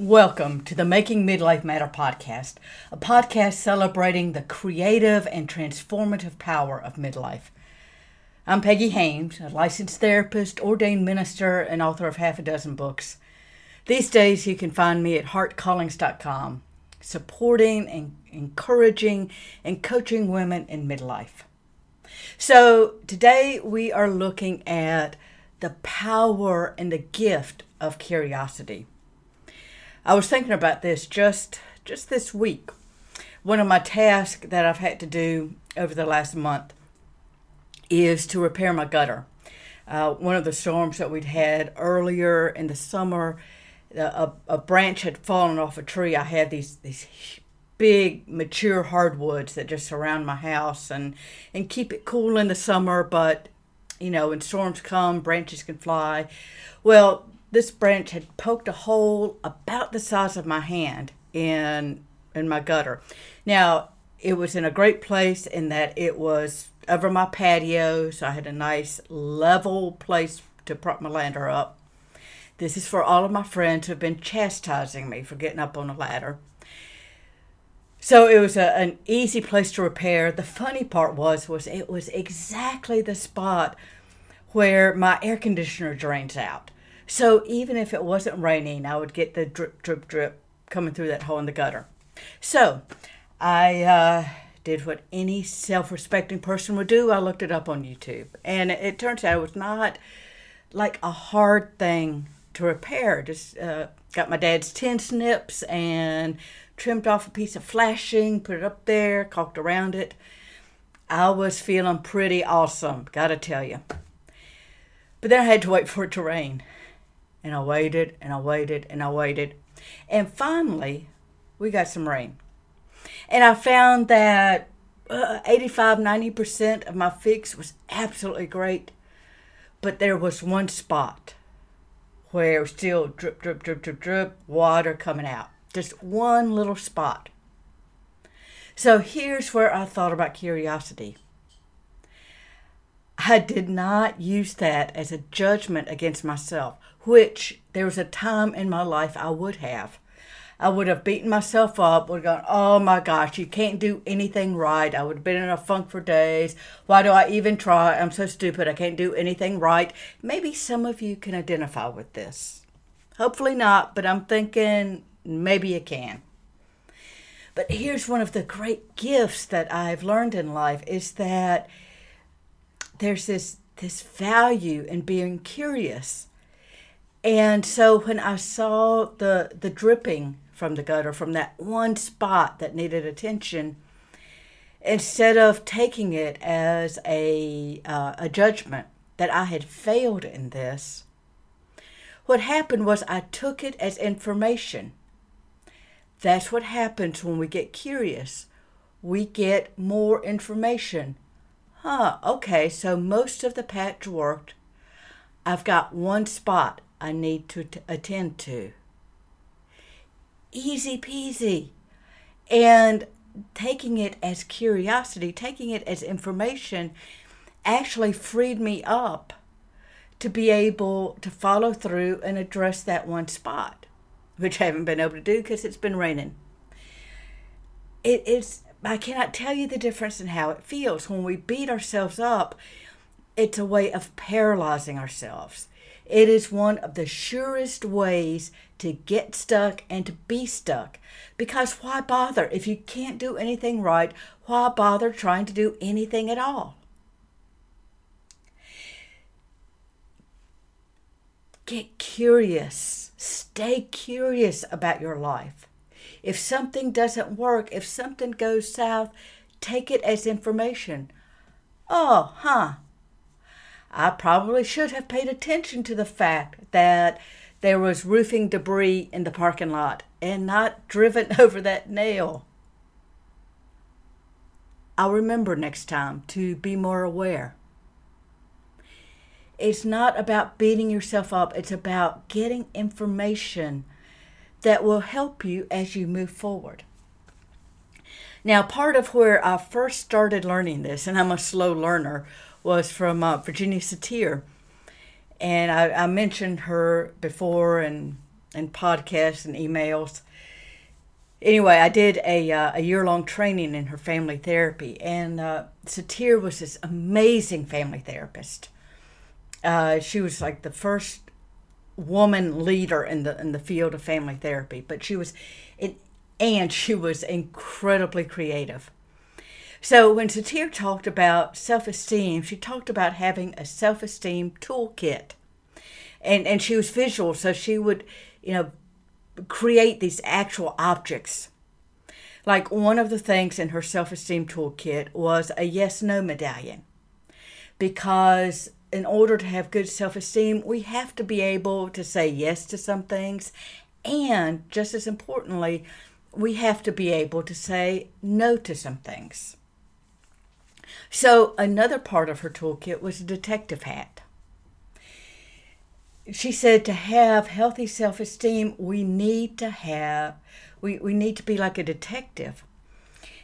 Welcome to the Making Midlife Matter podcast, a podcast celebrating the creative and transformative power of midlife. I'm Peggy Haymes, a licensed therapist, ordained minister, and author of half a dozen books. These days, you can find me at heartcallings.com, supporting and encouraging and coaching women in midlife. So, today we are looking at the power and the gift of curiosity. I was thinking about this just just this week. One of my tasks that I've had to do over the last month is to repair my gutter. Uh, one of the storms that we'd had earlier in the summer, a, a branch had fallen off a tree. I had these these big mature hardwoods that just surround my house and and keep it cool in the summer, but you know, when storms come, branches can fly. Well, this branch had poked a hole about the size of my hand in in my gutter. Now, it was in a great place in that it was over my patio, so I had a nice level place to prop my ladder up. This is for all of my friends who have been chastising me for getting up on a ladder. So it was a, an easy place to repair. The funny part was was it was exactly the spot where my air conditioner drains out. So even if it wasn't raining, I would get the drip, drip, drip coming through that hole in the gutter. So I uh, did what any self respecting person would do. I looked it up on YouTube. And it, turns out it was not like a hard thing to repair. Just uh, got my dad's tin snips and trimmed off a piece of flashing, put it up there, caulked around it. I was feeling pretty awesome, gotta tell you. But then I had to wait for it to rain and I waited and I waited and I waited. And finally, we got some rain. And I found that uh, 85 90% of my fix was absolutely great. But there was one spot where still drip, drip, drip, drip, drip, water coming out. Just one little spot. So here's where I thought about curiosity. I did not use that as a judgment against myself which there was a time in my life I would have. I would have beaten myself up, would have gone, oh my gosh, you can't do anything right. I would have been in a funk for days. Why do I even try? I'm so stupid. I can't do anything right. Maybe some of you can identify with this. Hopefully not, but I'm thinking maybe you can. But here's one of the great gifts that I've learned in life is that there's this this value in being curious and so when I saw the the dripping from the gutter from that one spot that needed attention, instead of taking it as a uh, a judgment that I had failed in this, what happened was I took it as information. That's what happens when we get curious. We get more information. Huh, okay, so most of the patch worked. I've got one spot I need to t- attend to. Easy peasy. And taking it as curiosity, taking it as information, actually freed me up to be able to follow through and address that one spot, which I haven't been able to do because it's been raining. It is, I cannot tell you the difference in how it feels. When we beat ourselves up, it's a way of paralyzing ourselves. It is one of the surest ways to get stuck and to be stuck. Because why bother? If you can't do anything right, why bother trying to do anything at all? Get curious. Stay curious about your life. If something doesn't work, if something goes south, take it as information. Oh, huh, I probably should have paid attention to the fact that there was roofing debris in the parking lot and not driven over that nail. I'll remember next time to be more aware. It's not about beating yourself up, it's about getting information that will help you as you move forward. Now, part of where I first started learning this, and I'm a slow learner, was from uh, Virginia Satir. And I, I, mentioned her before, and and podcasts and emails. Anyway, I did a, uh, a year long training in her family therapy, and uh, Satir was this amazing family therapist. Uh, she was like the first woman leader in the in the field of family therapy, but she was, and she was incredibly creative. So when Satir talked about self esteem, she talked about having a self esteem toolkit, and and she was visual, so she would, you know, create these actual objects. Like one of the things in her self esteem toolkit was a yes no medallion, because in order to have good self esteem, we have to be able to say yes to some things, and just as importantly, we have to be able to say no to some things. So, another part of her toolkit was a detective hat. She said to have healthy self esteem, we need to have, we, we need to be like a detective.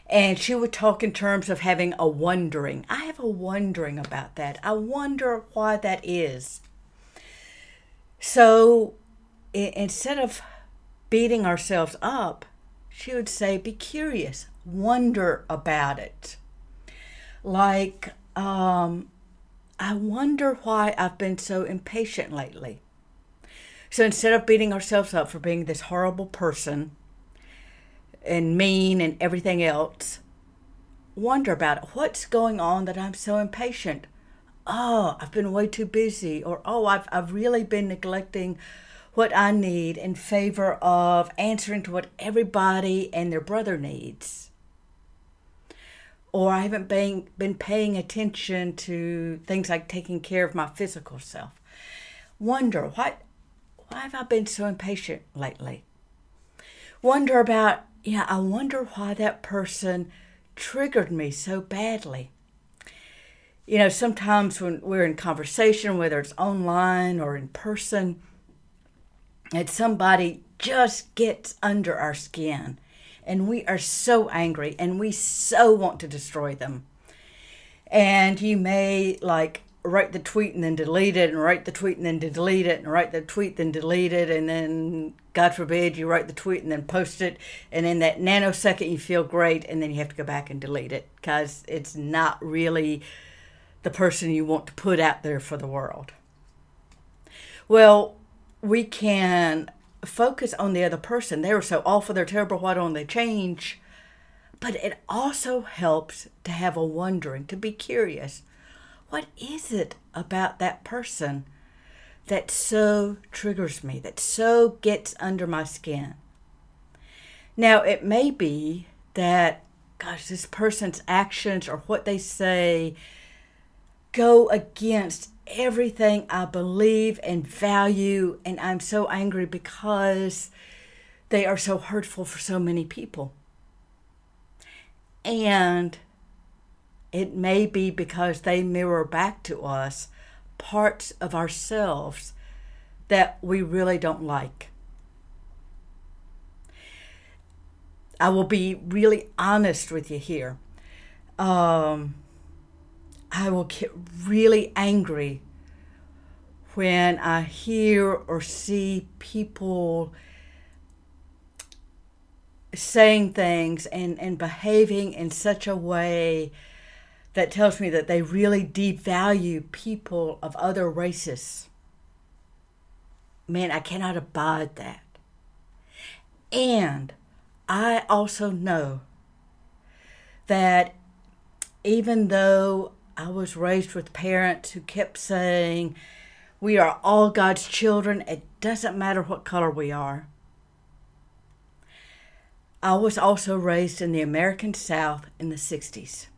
And she would talk in terms of having a wondering. I have a wondering about that. I wonder why that is. So instead of beating ourselves up, she would say, be curious, wonder about it. Like, um, I wonder why I've been so impatient lately. So instead of beating ourselves up for being this horrible person and mean and everything else, wonder about it. what's going on that I'm so impatient. Oh, I've been way too busy, or oh, I've, I've really been neglecting what I need in favor of answering to what everybody and their brother needs or I haven't been, been paying attention to things like taking care of my physical self. Wonder, what, why have I been so impatient lately? Wonder about, yeah, I wonder why that person triggered me so badly. You know, sometimes when we're in conversation, whether it's online or in person, and somebody just gets under our skin and we are so angry and we so want to destroy them. And you may like write the tweet and then delete it and write the tweet and then delete it and write the tweet then delete it and then God forbid you write the tweet and then post it and in that nanosecond you feel great and then you have to go back and delete it because it's not really the person you want to put out there for the world. Well, we can focus on the other person. They were so awful, they're terrible, why don't they change? But it also helps to have a wondering, to be curious. What is it about that person that so triggers me, that so gets under my skin? Now, it may be that, gosh, this person's actions or what they say go against everything I believe and value, and I'm so angry because they are so hurtful for so many people. And it may be because they mirror back to us parts of ourselves that we really don't like. I will be really honest with you here. Um, I will get really angry when I hear or see people saying things and, and behaving in such a way that tells me that they really devalue people of other races. Man, I cannot abide that. And I also know that even though I was raised with parents who kept saying, We are all God's children. It doesn't matter what color we are. I was also raised in the American South in the 60s.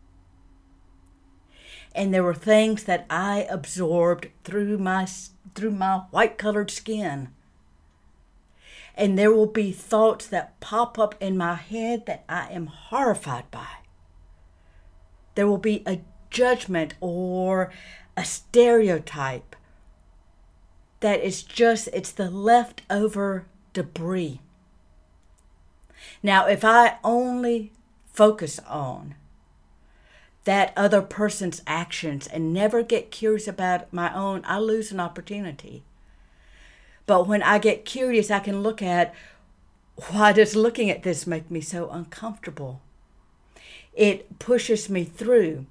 And there were things that I absorbed through my through my white colored skin. And there will be thoughts that pop up in my head that I am horrified by. There will be a judgment or a stereotype that is just it's the leftover debris now if i only focus on that other person's actions and never get curious about my own i lose an opportunity But when I get curious, I can look at why does looking at this make me so uncomfortable? It pushes me through.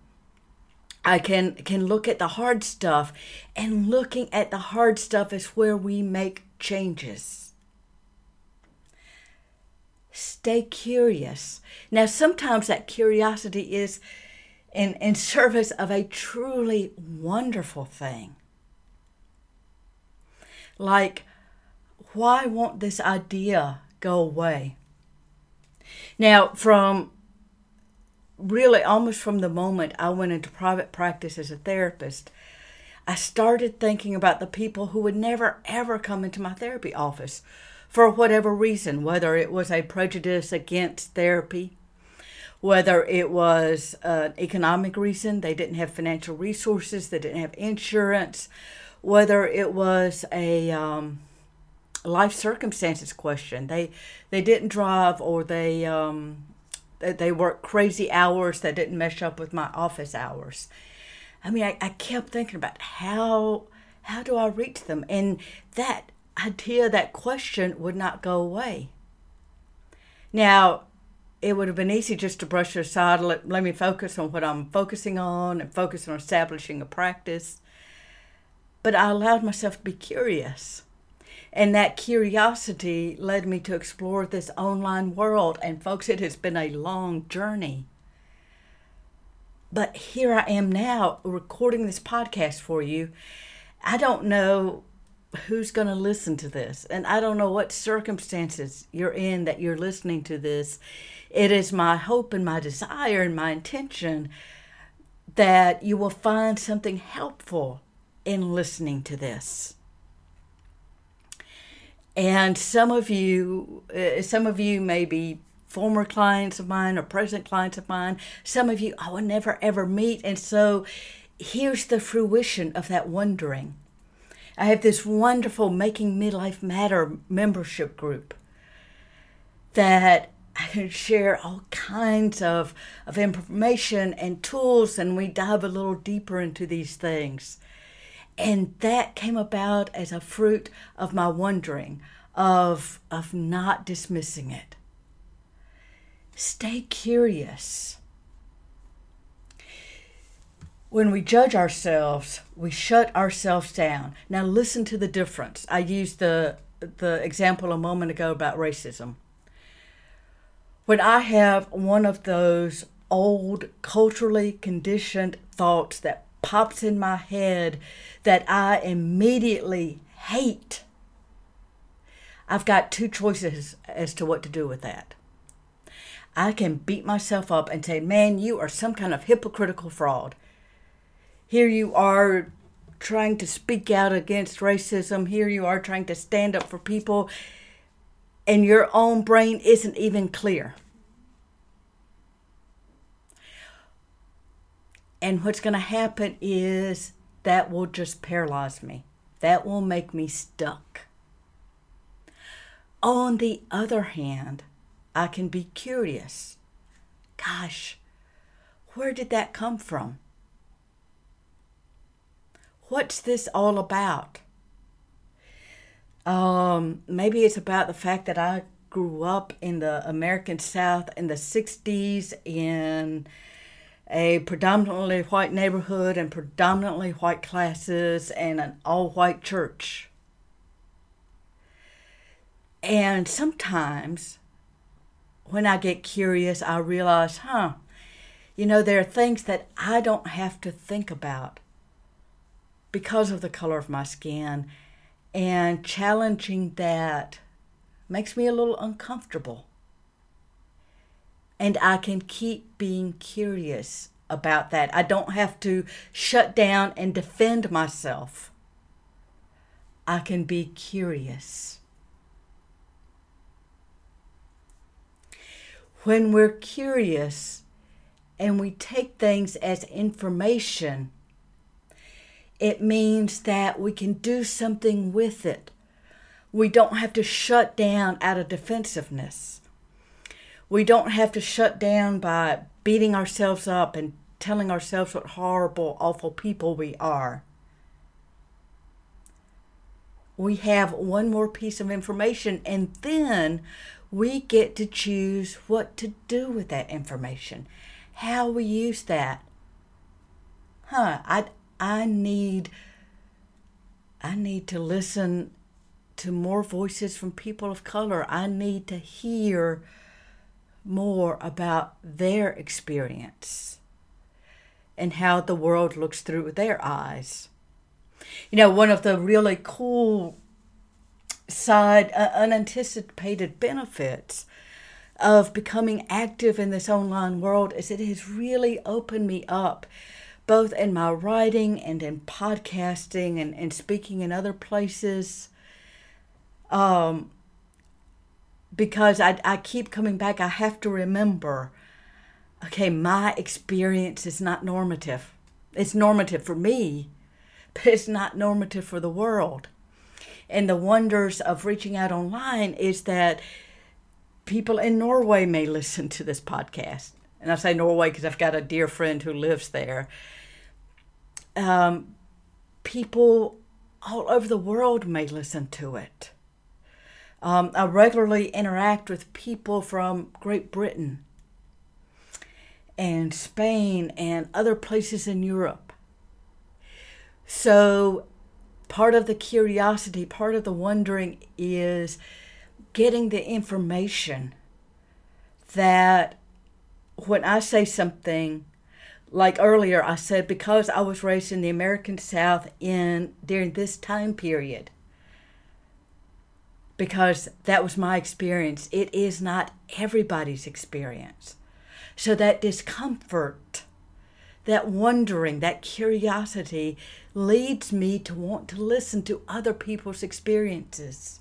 I can can look at the hard stuff and looking at the hard stuff is where we make changes. Stay curious. Now sometimes that curiosity is in, in service of a truly wonderful thing. Like, why won't this idea go away? Now, from really almost from the moment I went into private practice as a therapist, I started thinking about the people who would never ever come into my therapy office for whatever reason, whether it was a prejudice against therapy, whether it was an economic reason, they didn't have financial resources, they didn't have insurance, whether it was a um, life circumstances question, they they didn't drive or they um, they worked crazy hours that didn't mesh up with my office hours. I mean, I, I kept thinking about how how do I reach them, and that idea, that question would not go away. Now, it would have been easy just to brush it aside, let, let me focus on what I'm focusing on and focus on establishing a practice. But I allowed myself to be curious. And that curiosity led me to explore this online world. And, folks, it has been a long journey. But here I am now recording this podcast for you. I don't know who's going to listen to this, and I don't know what circumstances you're in that you're listening to this. It is my hope and my desire and my intention that you will find something helpful in listening to this. And some of you, uh, some of you may be former clients of mine or present clients of mine. Some of you I will never ever meet. And so here's the fruition of that wondering. I have this wonderful Making Midlife Matter membership group that I can share all kinds of, of information and tools, and we dive a little deeper into these things. And that came about as a fruit of my wondering, of, of not dismissing it. Stay curious. When we judge ourselves, we shut ourselves down. Now listen to the difference. I used the the example a moment ago about racism. When I have one of those old culturally conditioned thoughts that pops in my head that I immediately hate, I've got two choices as to what to do with that. I can beat myself up and say, man, you are some kind of hypocritical fraud. Here you are trying to speak out against racism. Here you are trying to stand up for people, and your own brain isn't even clear. And what's going to happen is that will just paralyze me. That will make me stuck. On the other hand, I can be curious. Gosh, where did that come from? What's this all about? Um, maybe it's about the fact that I grew up in the American South in the 60s in a predominantly white neighborhood and predominantly white classes and an all white church. And sometimes when I get curious, I realize, huh, you know, there are things that I don't have to think about because of the color of my skin. And challenging that makes me a little uncomfortable. And I can keep being curious about that. I don't have to shut down and defend myself. I can be curious. when we're curious and we take things as information, it means that we can do something with it. We don't have to shut down out of defensiveness. We don't have to shut down by beating ourselves up and telling ourselves what horrible, awful people we are. we have one more piece of information, and then we get to choose what to do with that information, how we use that. Huh, I, I need I need to listen to more voices from people of color. I need to hear more about their experience and how the world looks through their eyes. You know, one of the really cool side, uh, unanticipated benefits of becoming active in this online world is it has really opened me up both in my writing and in podcasting and, and speaking in other places. Um, because I, I keep coming back, I have to remember okay, my experience is not normative. It's normative for me, but it's not normative for the world. And the wonders of reaching out online is that people in Norway may listen to this podcast. And I say Norway because I've got a dear friend who lives there um, people all over the world may listen to it. Um, I regularly interact with people from Great Britain and Spain and other places in Europe. So, part of the curiosity, part of the wondering is getting the information that when I say something, like earlier I said because I was raised in the American South in during this time period. Because that was my experience. It is not everybody's experience. So that discomfort that wondering that curiosity leads me to want to listen to other people's experiences.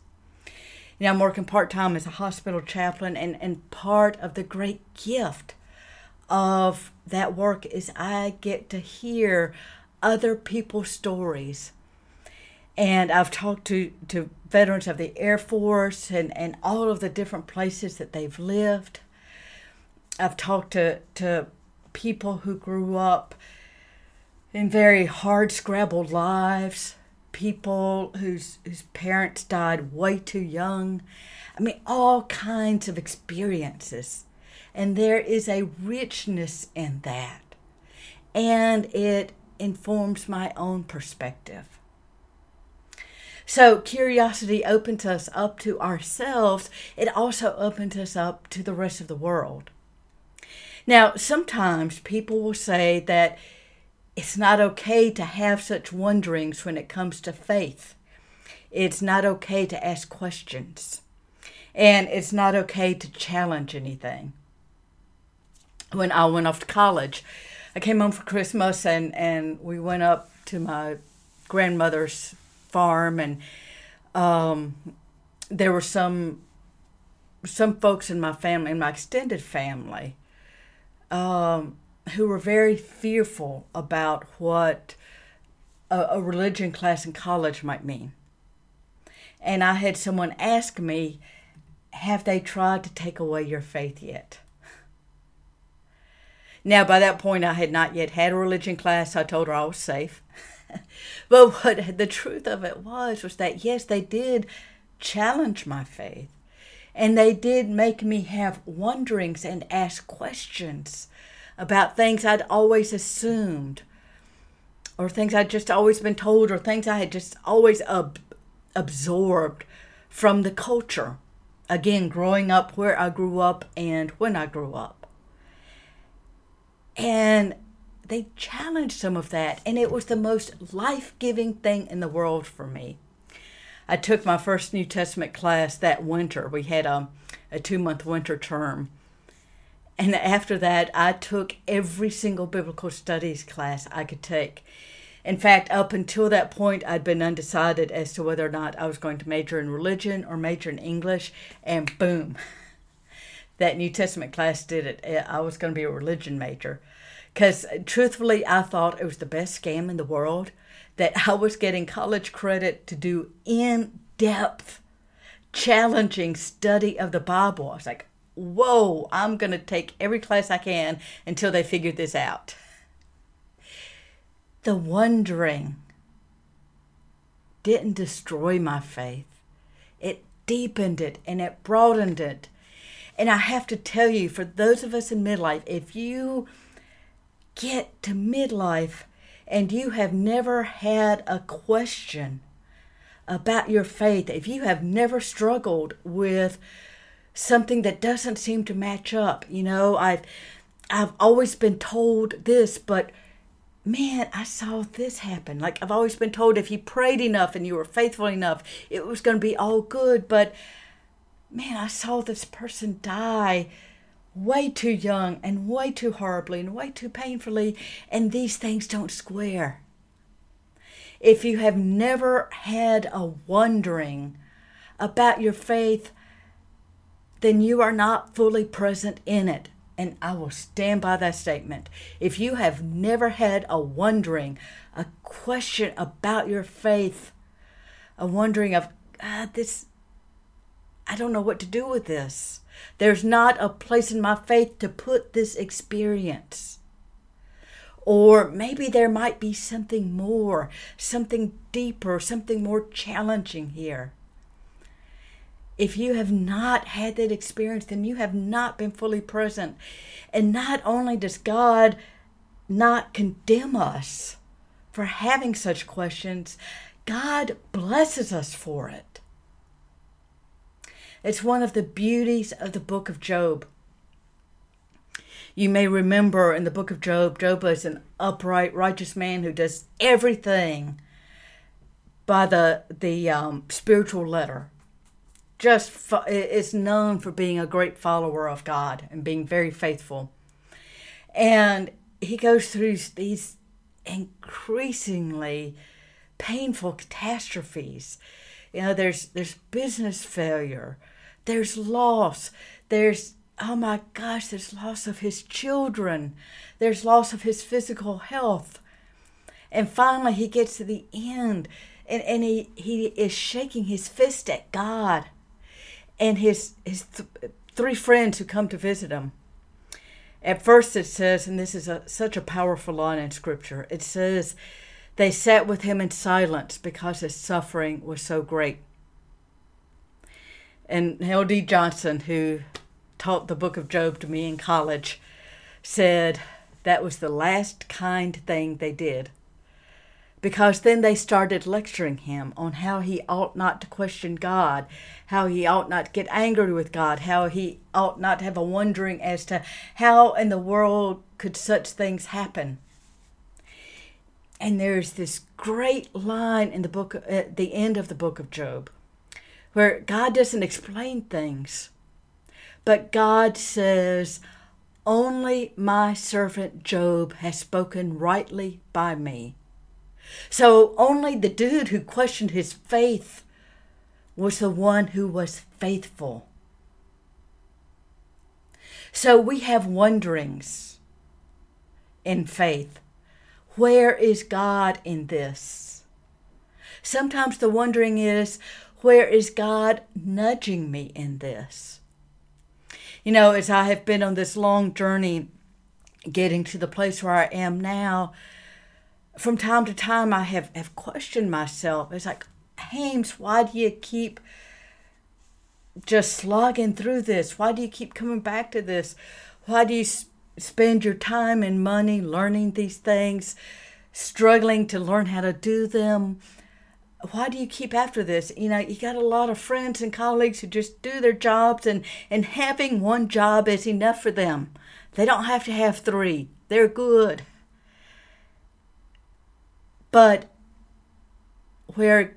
Know, I'm working part time as a hospital chaplain, and, and part of the great gift of that work is I get to hear other people's stories. And I've talked to, to veterans of the Air Force and, and all of the different places that they've lived. I've talked to, to people who grew up in very hard scrabbled lives, people whose, whose parents died way too young. I mean, all kinds of experiences and there is a richness in that. And it informs my own perspective. So, curiosity opens us up to ourselves. It also opens us up to the rest of the world. Now, sometimes people will say that it's not okay to have such wonderings when it comes to faith. It's not okay to ask questions. And it's not okay to challenge anything when I went off to college. I came home for Christmas and, and we went up to my grandmother's farm and um, there were some some folks in my family, in my extended family, um, who were very fearful about what a, a religion class in college might mean. And I had someone ask me, Have they tried to take away your faith yet? Now, by that point, I had not yet had a religion class. I told her I was safe. but what the truth of it was was that yes, they did challenge my faith, and they did make me have wonderings and ask questions about things I'd always assumed, or things I'd just always been told, or things I had just always ab- absorbed from the culture. Again, growing up where I grew up and when I grew up. And they challenged some of that, and it was the most life giving thing in the world for me. I took my first New Testament class that winter. We had um, a, a two month winter term. And after that, I took every single biblical studies class I could take. In fact, up until that point, I'd been undecided as to whether or not I was going to major in religion or major in English, and boom, that New Testament class did it. Eh, I was going to be a religion major. Because eh, truthfully, I thought it was the best scam in the world that I was getting college credit to do in depth, challenging study of the Bible. I was like, whoa, I'm going to take every class I can until they figure this out. The wondering didn't destroy my faith. It deepened it and it broadened it. And I have to tell you, for those of us in midlife, if you get to midlife and you have never had a question about your faith, if you have never struggled with something that doesn't seem to match up, you know, I've I've always been told this, but man, I saw this happen. Like I've always been told if you prayed enough and you were faithful enough, it was going to be all good, but man, I saw this person die way too young and way too horribly and way too painfully, and these things don't square. If you have never had a wondering about your faith, then you are not fully present in it. And I will stand by that statement. If you have never had a wondering, a question about your faith, a wondering of, God, this, I don't know what to do with this. There's not a place in my faith to put this experience. Or maybe there might be something more, something deeper, something more challenging here. If you have not had that experience, then you have not been fully present. And not only does God not condemn us for having such questions, God blesses us for it. It's one of the beauties of the book of Job. You may remember in the book of Job, Job was an upright, righteous man who does everything by the the um, spiritual letter just is known for being a great follower of God and being very faithful. And he goes through these increasingly painful catastrophes. You know, there's there's business failure, there's loss, there's oh my gosh, there's loss of his children, there's loss of his physical health. And finally he gets to the end and, and he, he is shaking his fist at God and his his th- three friends who come to visit him. At first, it says, and this is a, such a powerful line in Scripture. It says, "They sat with him in silence because his suffering was so great." And L.D. Johnson, who taught the Book of Job to me in college, said that was the last kind thing they did because then they started lecturing him on how he ought not to question God, how he ought not to get angry with God, how he ought not to have a wondering as to how in the world could such things happen. And there's this great line in the book at the end of the book of Job where God doesn't explain things, but God says, Only my servant Job has spoken rightly by me. So only the dude who questioned his faith was the one who was faithful. So we have wonderings in faith. Where is God in this? Sometimes the wondering is, where is God nudging me in this? You know, as I have been on this long journey getting to the place where I am now, from time to time I have, have questioned myself. It's like, Haymes, why do you keep just slogging through this? Why do you keep coming back to this? Why do you spend your time and money learning these things, struggling to learn how to do them? Why do you keep after this? You know, you got a lot of friends and colleagues who just do their jobs, and, and having one job is enough for them. They don't have to have three, they're good. But where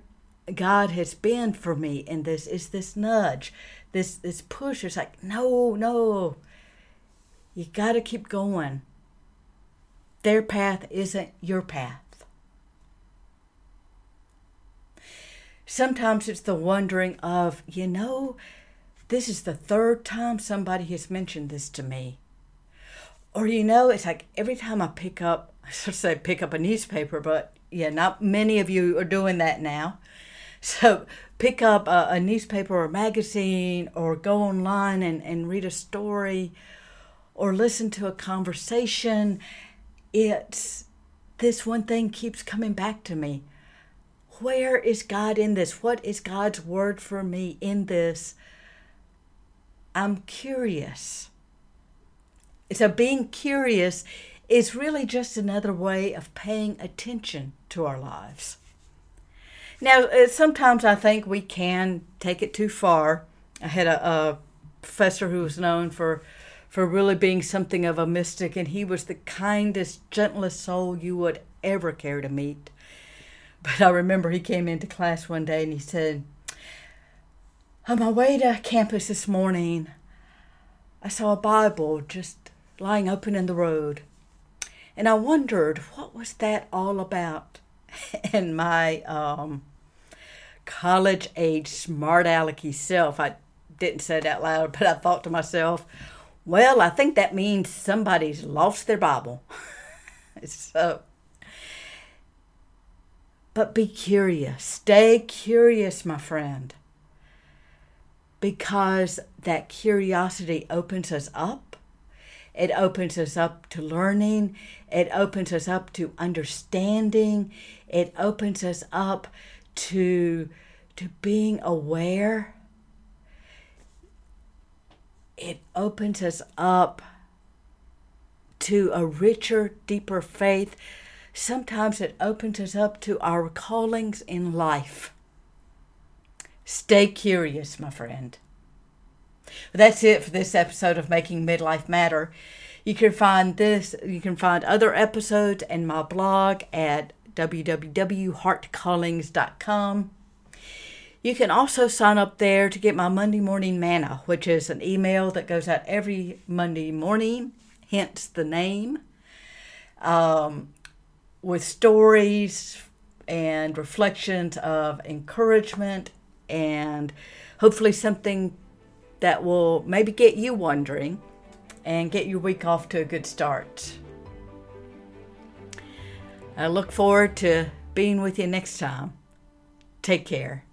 God has been for me in this is this nudge, this this push. It's like, no, no. You got to keep going. Their path isn't your path. Sometimes it's the wondering of, you know, this is the third time somebody has mentioned this to me. Or, you know, it's like every time I pick up, I should say pick up a newspaper, but yeah, not many of you are doing that now. So pick up a, a newspaper or a magazine or go online and, and read a story or listen to a conversation. It's this one thing keeps coming back to me. Where is God in this? What is God's word for me in this? I'm curious. So, being curious is really just another way of paying attention to our lives. Now, uh, sometimes I think we can take it too far. I had a, a professor who was known for for really being something of a mystic, and he was the kindest, gentlest soul you would ever care to meet. But I remember he came into class one day and he said, On my way to campus this morning, I saw a Bible just lying open in the road. And I wondered, what was that all about? And my um, college age smart alecky self, I didn't say it out loud, but I thought to myself, well, I think that means somebody's lost their Bible. so but be curious. Stay curious, my friend. Because that curiosity opens us up. It opens us up to learning. It opens us up to understanding. It opens us up to, to being aware. It opens us up to a richer, deeper faith sometimes it opens us up to our callings in life. Stay curious, my friend. That's it for this episode of Making Midlife Matter. You can find this, you can find other episodes in my blog at www.heartcallings.com. You can also sign up there to get my Monday morning manna, which is an email that goes out every Monday morning, hence the name. Um, with stories and reflections of encouragement and hopefully something that will maybe get you wondering and get your week off to a good start. I look forward to being with you next time. Take care.